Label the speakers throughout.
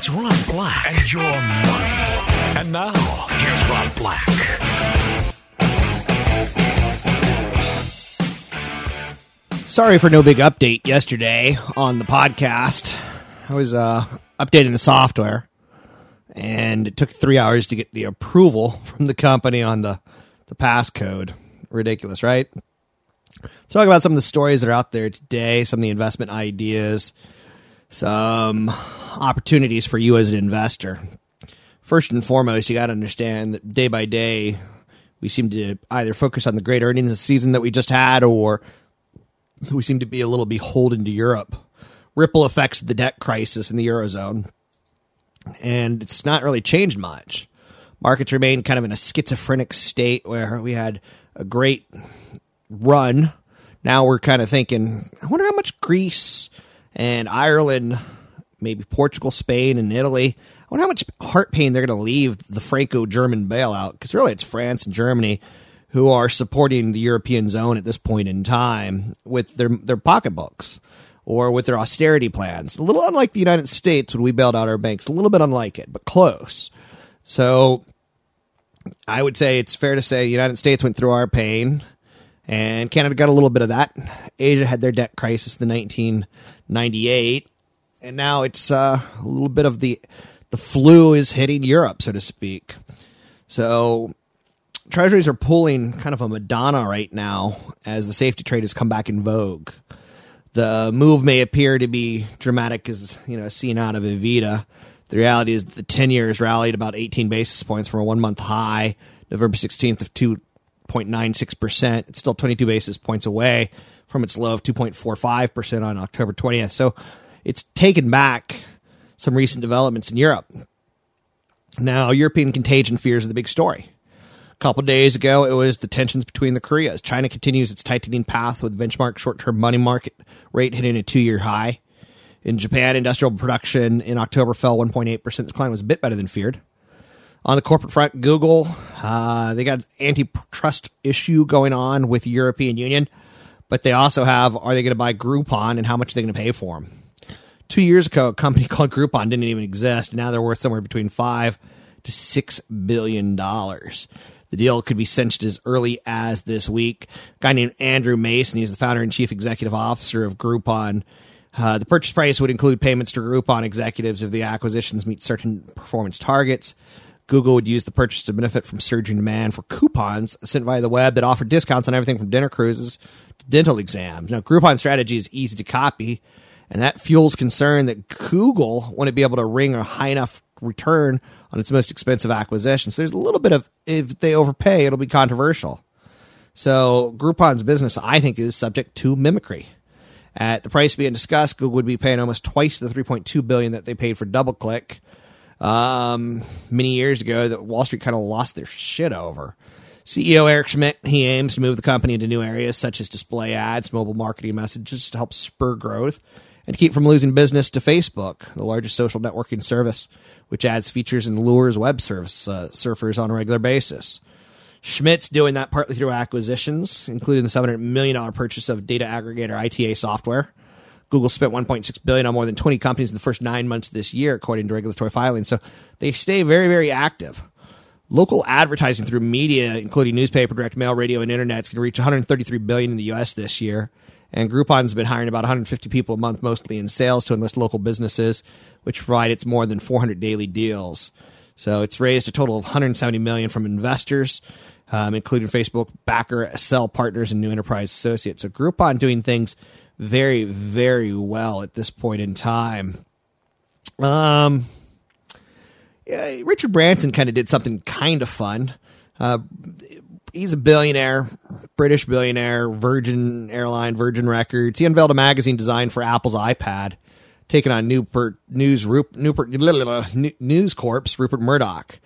Speaker 1: It's Rob Black and your money. And now, here's Rob Black.
Speaker 2: Sorry for no big update yesterday on the podcast. I was uh, updating the software, and it took three hours to get the approval from the company on the the passcode. Ridiculous, right? Let's talk about some of the stories that are out there today, some of the investment ideas, some opportunities for you as an investor. First and foremost, you got to understand that day by day, we seem to either focus on the great earnings season that we just had, or we seem to be a little beholden to Europe. Ripple effects of the debt crisis in the eurozone, and it's not really changed much. Markets remain kind of in a schizophrenic state where we had a great run. Now we're kind of thinking, I wonder how much Greece and Ireland, maybe Portugal, Spain, and Italy. I wonder how much heart pain they're going to leave the Franco German bailout because really it's France and Germany who are supporting the European zone at this point in time with their their pocketbooks or with their austerity plans. A little unlike the United States when we bailed out our banks, a little bit unlike it, but close. So I would say it's fair to say the United States went through our pain and Canada got a little bit of that. Asia had their debt crisis in 1998 and now it's uh, a little bit of the the flu is hitting Europe, so to speak. So treasuries are pulling kind of a Madonna right now as the safety trade has come back in vogue. The move may appear to be dramatic as you know seen out of Evita. The reality is that the 10 years rallied about 18 basis points from a one month high, November 16th of 2.96%. It's still 22 basis points away from its low of 2.45% on October 20th. So it's taken back some recent developments in Europe. Now, European contagion fears are the big story. A couple days ago, it was the tensions between the Koreas. China continues its tightening path with benchmark short term money market rate hitting a two year high. In Japan, industrial production in October fell 1.8%. The decline was a bit better than feared. On the corporate front, Google, uh, they got antitrust issue going on with the European Union, but they also have are they going to buy Groupon and how much are they going to pay for them? Two years ago, a company called Groupon didn't even exist. Now they're worth somewhere between five to six billion dollars. The deal could be cinched as early as this week. A guy named Andrew Mason, he's the founder and chief executive officer of Groupon. Uh, the purchase price would include payments to Groupon executives if the acquisitions meet certain performance targets. Google would use the purchase to benefit from surging demand for coupons sent via the web that offer discounts on everything from dinner cruises to dental exams. Now, Groupon strategy is easy to copy, and that fuels concern that Google wouldn't be able to ring a high enough return on its most expensive acquisition. So there's a little bit of if they overpay, it'll be controversial. So Groupon's business, I think, is subject to mimicry. At the price being discussed, Google would be paying almost twice the 3.2 billion that they paid for DoubleClick um, many years ago that Wall Street kind of lost their shit over. CEO Eric Schmidt, he aims to move the company into new areas such as display ads, mobile marketing messages to help spur growth and keep from losing business to Facebook, the largest social networking service, which adds features and lures web service uh, surfers on a regular basis. Schmidt's doing that partly through acquisitions, including the $700 million purchase of data aggregator ITA software. Google spent 1.6 billion on more than 20 companies in the first nine months of this year, according to regulatory filings. So they stay very, very active. Local advertising through media, including newspaper, direct mail, radio, and internet, is going to reach 133 billion in the U.S. this year. And Groupon's been hiring about 150 people a month, mostly in sales, to enlist local businesses, which provide its more than 400 daily deals. So it's raised a total of 170 million from investors, um, including Facebook backer, Accel Partners, and new enterprise associates. So Groupon doing things very, very well at this point in time. Um, yeah, Richard Branson kind of did something kind of fun. Uh, he's a billionaire, British billionaire, Virgin Airline, Virgin Records. He unveiled a magazine designed for Apple's iPad, taking on Newport News Newport News Corp's Rupert Murdoch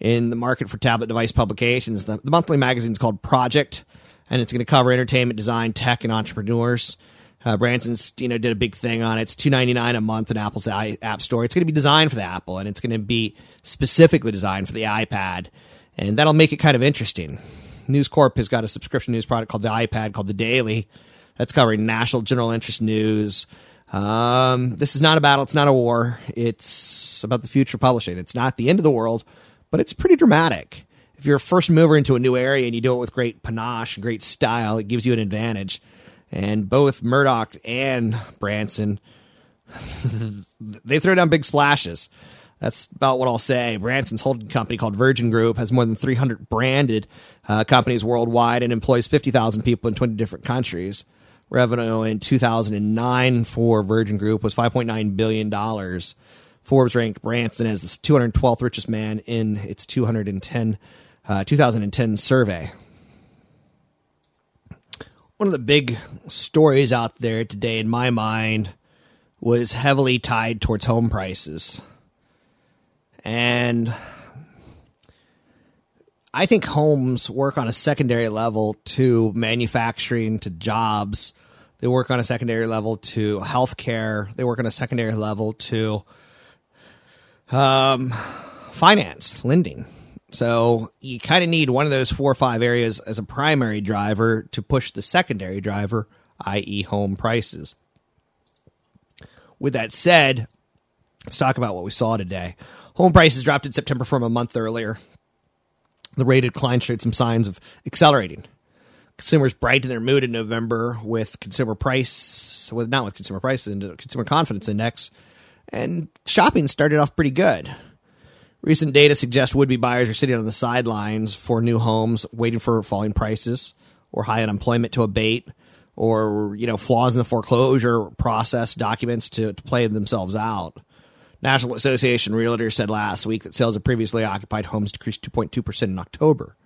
Speaker 2: in the market for tablet device publications. The, the monthly magazine is called Project, and it's going to cover entertainment, design, tech, and entrepreneurs. Uh, Branson's, you know, did a big thing on it. It's two ninety nine a month in Apple's App Store. It's going to be designed for the Apple, and it's going to be specifically designed for the iPad, and that'll make it kind of interesting. News Corp has got a subscription news product called the iPad, called the Daily, that's covering national general interest news. Um, this is not a battle. It's not a war. It's about the future of publishing. It's not the end of the world, but it's pretty dramatic. If you're a first mover into a new area and you do it with great panache great style, it gives you an advantage. And both Murdoch and Branson, they throw down big splashes. That's about what I'll say. Branson's holding company called Virgin Group has more than 300 branded uh, companies worldwide and employs 50,000 people in 20 different countries. Revenue in 2009 for Virgin Group was 5.9 billion dollars. Forbes ranked Branson as the 212th richest man in its 210 uh, 2010 survey one of the big stories out there today in my mind was heavily tied towards home prices. And I think homes work on a secondary level to manufacturing, to jobs. They work on a secondary level to healthcare. They work on a secondary level to um, finance, lending. So you kind of need one of those four or five areas as a primary driver to push the secondary driver, i.e., home prices. With that said, let's talk about what we saw today. Home prices dropped in September from a month earlier. The rate of decline showed some signs of accelerating. Consumers brightened their mood in November with consumer price, with not with consumer prices, and consumer confidence index, and shopping started off pretty good. Recent data suggests would be buyers are sitting on the sidelines for new homes, waiting for falling prices or high unemployment to abate, or you know flaws in the foreclosure process documents to, to play themselves out. National Association Realtors said last week that sales of previously occupied homes decreased 2.2% in October.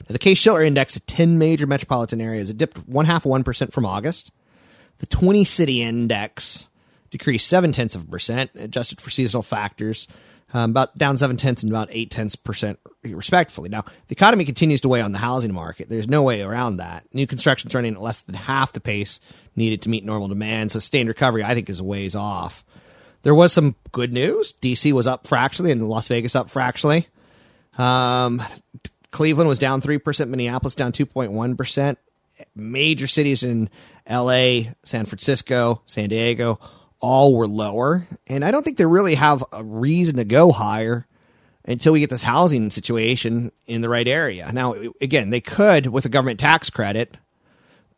Speaker 2: Now, the Case Shiller Index of 10 major metropolitan areas it dipped one half of 1% from August. The 20 city index decreased seven tenths of a percent, adjusted for seasonal factors um, about down seven tenths and about eight tenths percent, respectively. Now, the economy continues to weigh on the housing market. There's no way around that. New construction's running at less than half the pace needed to meet normal demand, so sustained recovery, I think, is a ways off. There was some good news. DC was up fractionally and Las Vegas up fractionally. Um, Cleveland was down 3%, Minneapolis down 2.1%. Major cities in LA, San Francisco, San Diego, all were lower. And I don't think they really have a reason to go higher until we get this housing situation in the right area. Now, again, they could with a government tax credit,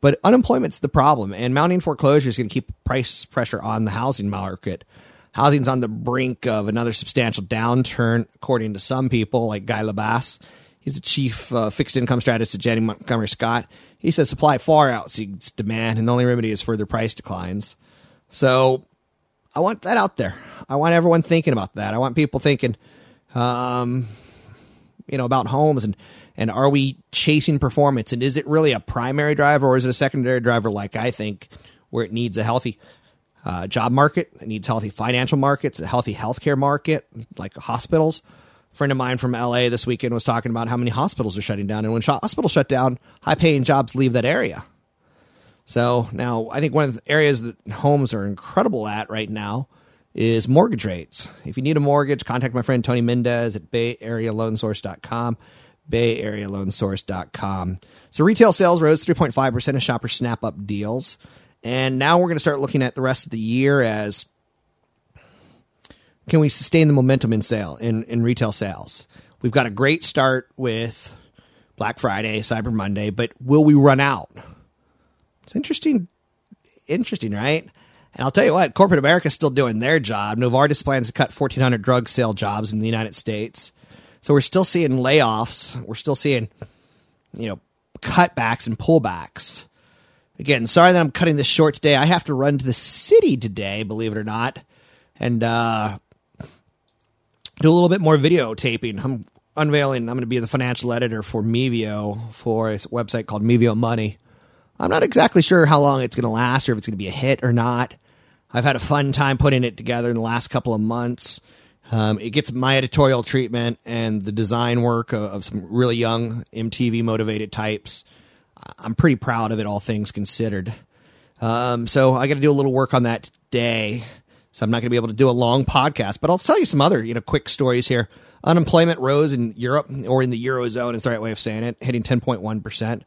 Speaker 2: but unemployment's the problem, and mounting foreclosure is going to keep price pressure on the housing market. Housing's on the brink of another substantial downturn, according to some people, like Guy Lebas. He's the chief uh, fixed income strategist at Janney Montgomery Scott. He says supply far outseeds demand, and the only remedy is further price declines. So I want that out there. I want everyone thinking about that. I want people thinking, um, you know, about homes and and are we chasing performance and is it really a primary driver or is it a secondary driver like I think where it needs a healthy uh, job market, it needs healthy financial markets, a healthy healthcare market like hospitals. A friend of mine from LA this weekend was talking about how many hospitals are shutting down and when hospitals shut down, high paying jobs leave that area. So now I think one of the areas that homes are incredible at right now is mortgage rates. If you need a mortgage, contact my friend Tony Mendez at bayarealoansource.com, bayarealoansource.com. So retail sales rose 3.5% of shoppers snap up deals. And now we're going to start looking at the rest of the year as can we sustain the momentum in sale in, in retail sales? We've got a great start with Black Friday, Cyber Monday, but will we run out? It's interesting, interesting, right? And I'll tell you what, corporate America is still doing their job. Novartis plans to cut 1,400 drug sale jobs in the United States. So we're still seeing layoffs. We're still seeing, you know, cutbacks and pullbacks. Again, sorry that I'm cutting this short today. I have to run to the city today, believe it or not, and uh, do a little bit more videotaping. I'm unveiling. I'm going to be the financial editor for Mevio for a website called Mevio Money. I'm not exactly sure how long it's going to last or if it's going to be a hit or not. I've had a fun time putting it together in the last couple of months. Um, it gets my editorial treatment and the design work of, of some really young MTV motivated types. I'm pretty proud of it, all things considered. Um, so I got to do a little work on that today. So I'm not going to be able to do a long podcast, but I'll tell you some other, you know, quick stories here. Unemployment rose in Europe or in the Eurozone is the right way of saying it, hitting 10.1%.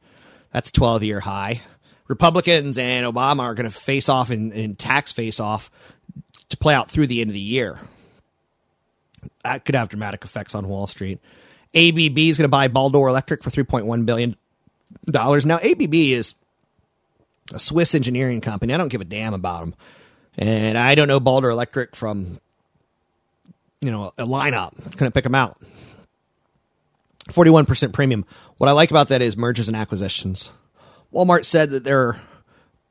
Speaker 2: That's a 12 year high. Republicans and Obama are going to face off in, in tax face off to play out through the end of the year. That could have dramatic effects on Wall Street. ABB is going to buy Baldor Electric for $3.1 billion. Now, ABB is a Swiss engineering company. I don't give a damn about them. And I don't know Baldor Electric from, you know, a lineup. Couldn't pick them out. 41% premium. What I like about that is mergers and acquisitions. Walmart said that their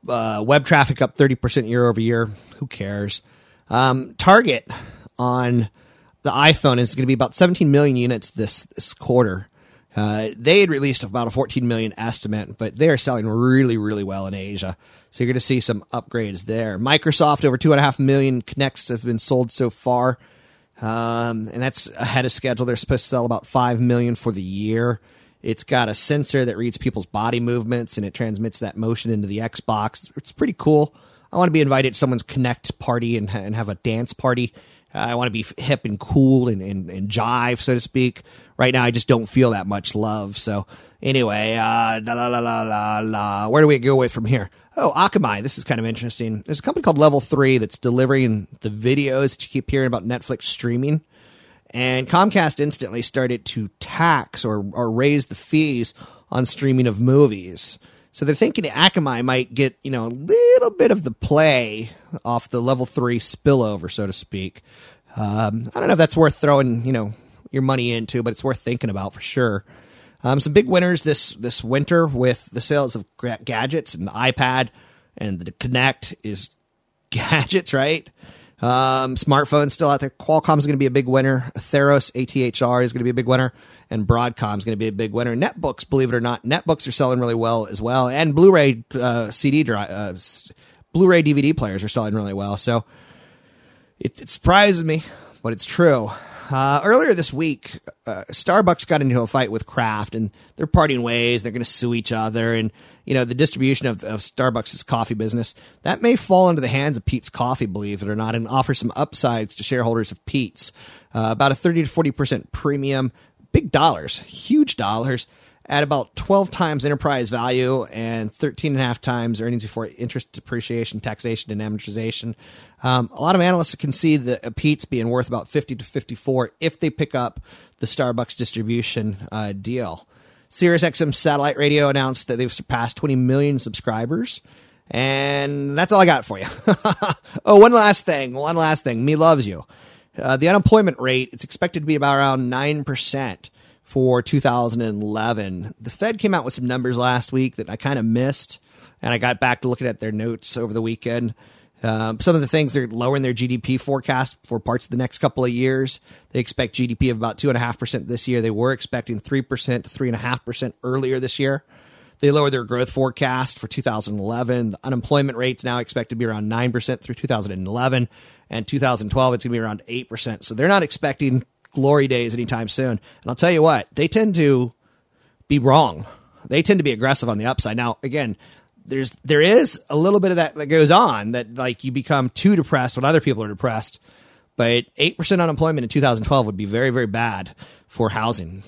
Speaker 2: uh, web traffic up 30% year over year. Who cares? Um, Target on the iPhone is going to be about 17 million units this, this quarter. Uh, they had released about a 14 million estimate, but they are selling really, really well in Asia. So you're going to see some upgrades there. Microsoft, over two and a half million Kinects have been sold so far. Um, and that's ahead of schedule. They're supposed to sell about 5 million for the year. It's got a sensor that reads people's body movements and it transmits that motion into the Xbox. It's pretty cool. I want to be invited to someone's Kinect party and, and have a dance party. I want to be hip and cool and, and, and jive, so to speak. Right now, I just don't feel that much love. So, anyway, uh, la, la, la, la, la, where do we go with from here? Oh, Akamai. This is kind of interesting. There's a company called Level 3 that's delivering the videos that you keep hearing about Netflix streaming. And Comcast instantly started to tax or, or raise the fees on streaming of movies. So they're thinking Akamai might get, you know, a little bit of the play off the level three spillover, so to speak. Um, I don't know if that's worth throwing, you know, your money into, but it's worth thinking about for sure. Um, some big winners this this winter with the sales of gadgets and the iPad and the Kinect is gadgets, right? Um, smartphones still out there. Qualcomm is going to be a big winner. Atheros ATHR is going to be a big winner, and Broadcom is going to be a big winner. Netbooks, believe it or not, netbooks are selling really well as well, and Blu-ray uh, CD drive, uh, Blu-ray DVD players are selling really well. So it, it surprises me, but it's true. Uh, earlier this week, uh, Starbucks got into a fight with Kraft, and they're parting ways. They're going to sue each other, and you know the distribution of, of Starbucks' coffee business that may fall into the hands of Peet's Coffee, believe it or not, and offer some upsides to shareholders of Peet's. Uh, about a thirty to forty percent premium, big dollars, huge dollars at about 12 times enterprise value and 13 and a half times earnings before interest, depreciation, taxation, and amortization. Um, a lot of analysts can see the Peet's being worth about 50 to 54 if they pick up the Starbucks distribution uh, deal. SiriusXM satellite radio announced that they've surpassed 20 million subscribers. And that's all I got for you. oh, one last thing. One last thing. Me loves you. Uh, the unemployment rate, it's expected to be about around 9% for 2011. The Fed came out with some numbers last week that I kind of missed, and I got back to looking at their notes over the weekend. Um, some of the things they're lowering their GDP forecast for parts of the next couple of years. They expect GDP of about two and a half percent this year. They were expecting three percent to three and a half percent earlier this year. They lowered their growth forecast for 2011. The unemployment rate's now expected to be around 9% through 2011. And 2012, it's going to be around 8%. So they're not expecting glory days anytime soon. And I'll tell you what, they tend to be wrong. They tend to be aggressive on the upside. Now, again, there's there is a little bit of that that goes on that like you become too depressed when other people are depressed. But eight percent unemployment in 2012 would be very very bad for housing.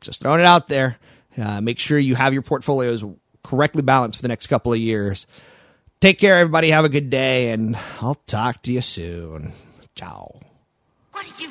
Speaker 2: Just throwing it out there. Uh, make sure you have your portfolios correctly balanced for the next couple of years. Take care, everybody. Have a good day, and I'll talk to you soon. Ciao.
Speaker 3: What are you